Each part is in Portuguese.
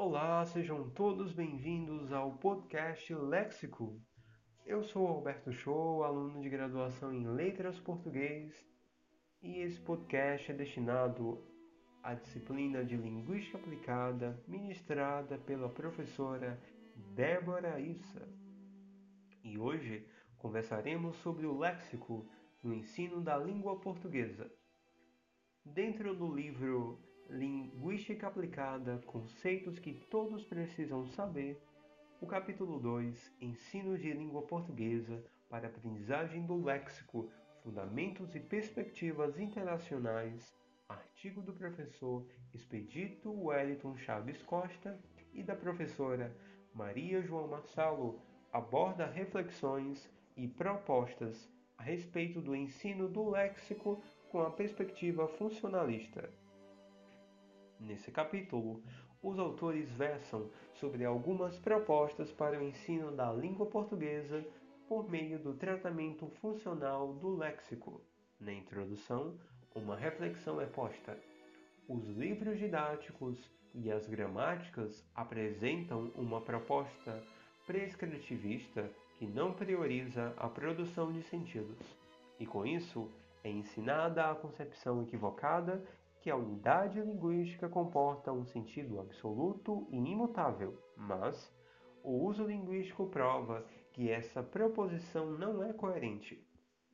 Olá, sejam todos bem-vindos ao podcast Léxico. Eu sou Alberto Show, aluno de graduação em Letras Português, e esse podcast é destinado à disciplina de Linguística Aplicada ministrada pela professora Débora Issa. E hoje conversaremos sobre o léxico no ensino da língua portuguesa. Dentro do livro Linguística aplicada, conceitos que todos precisam saber. O capítulo 2, Ensino de língua portuguesa para aprendizagem do léxico, fundamentos e perspectivas internacionais. Artigo do professor Expedito Wellington Chaves Costa e da professora Maria João Marçalo aborda reflexões e propostas a respeito do ensino do léxico com a perspectiva funcionalista. Nesse capítulo, os autores versam sobre algumas propostas para o ensino da língua portuguesa por meio do tratamento funcional do léxico. Na introdução, uma reflexão é posta. Os livros didáticos e as gramáticas apresentam uma proposta prescritivista que não prioriza a produção de sentidos, e com isso é ensinada a concepção equivocada que a unidade linguística comporta um sentido absoluto e imutável, mas o uso linguístico prova que essa proposição não é coerente,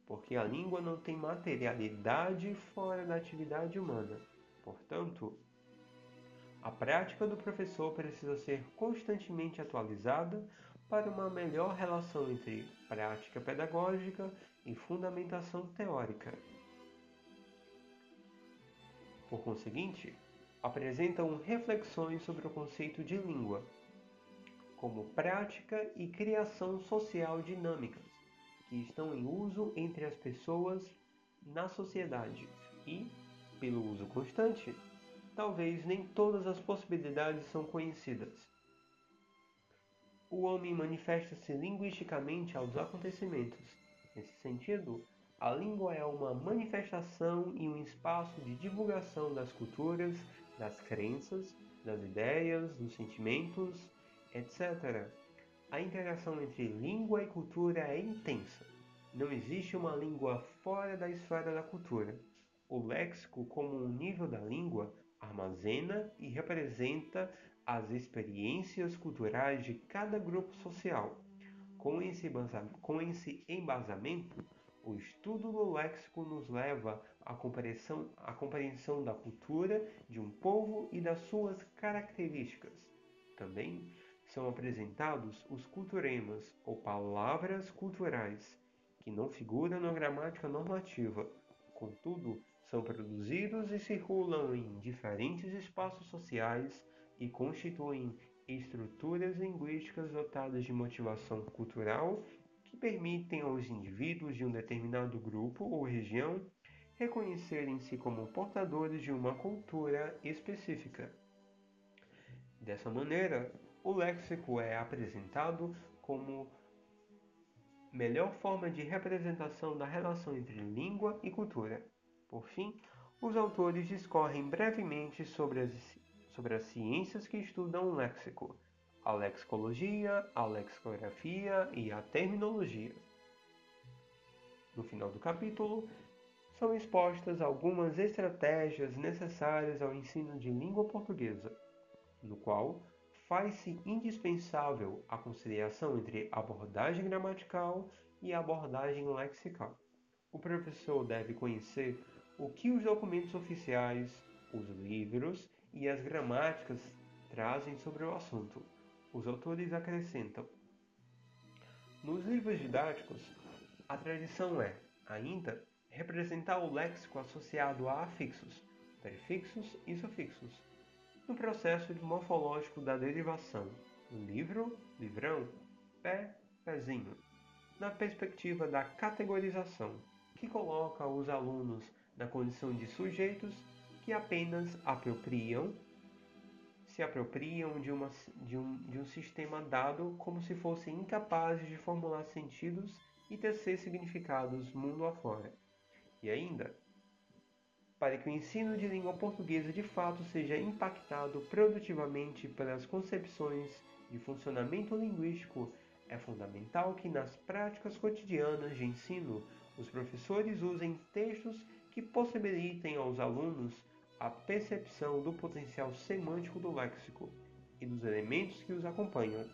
porque a língua não tem materialidade fora da atividade humana. Portanto, a prática do professor precisa ser constantemente atualizada para uma melhor relação entre prática pedagógica e fundamentação teórica. Por conseguinte, apresentam reflexões sobre o conceito de língua, como prática e criação social dinâmicas, que estão em uso entre as pessoas na sociedade e, pelo uso constante, talvez nem todas as possibilidades são conhecidas. O homem manifesta-se linguisticamente aos acontecimentos. Nesse sentido, a língua é uma manifestação e um espaço de divulgação das culturas, das crenças, das ideias, dos sentimentos, etc. A interação entre língua e cultura é intensa. Não existe uma língua fora da esfera da cultura. O léxico, como um nível da língua, armazena e representa as experiências culturais de cada grupo social. Com esse, embasamento, o estudo do léxico nos leva à compreensão, à compreensão da cultura de um povo e das suas características. Também são apresentados os culturemas, ou palavras culturais, que não figuram na gramática normativa. Contudo, são produzidos e circulam em diferentes espaços sociais e constituem estruturas linguísticas dotadas de motivação cultural permitem aos indivíduos de um determinado grupo ou região reconhecerem-se como portadores de uma cultura específica. Dessa maneira, o léxico é apresentado como melhor forma de representação da relação entre língua e cultura. Por fim, os autores discorrem brevemente sobre as, sobre as ciências que estudam o léxico, a lexicologia, a lexicografia e a terminologia. No final do capítulo, são expostas algumas estratégias necessárias ao ensino de língua portuguesa, no qual faz-se indispensável a conciliação entre abordagem gramatical e abordagem lexical. O professor deve conhecer o que os documentos oficiais, os livros e as gramáticas trazem sobre o assunto os autores acrescentam: Nos livros didáticos, a tradição é, ainda, representar o léxico associado a afixos, prefixos e sufixos, no processo morfológico da derivação, livro, livrão, pé, pezinho, na perspectiva da categorização, que coloca os alunos na condição de sujeitos que apenas apropriam se apropriam de, uma, de, um, de um sistema dado como se fossem incapazes de formular sentidos e tecer significados mundo afora. E ainda, para que o ensino de língua portuguesa de fato seja impactado produtivamente pelas concepções de funcionamento linguístico, é fundamental que nas práticas cotidianas de ensino os professores usem textos que possibilitem aos alunos a percepção do potencial semântico do léxico e dos elementos que os acompanham.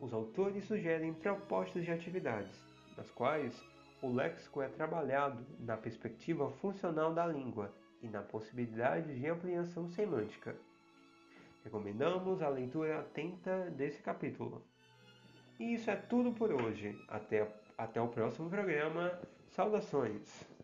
Os autores sugerem propostas de atividades, nas quais o léxico é trabalhado na perspectiva funcional da língua e na possibilidade de ampliação semântica. Recomendamos a leitura atenta desse capítulo. E isso é tudo por hoje. Até, até o próximo programa. Saudações!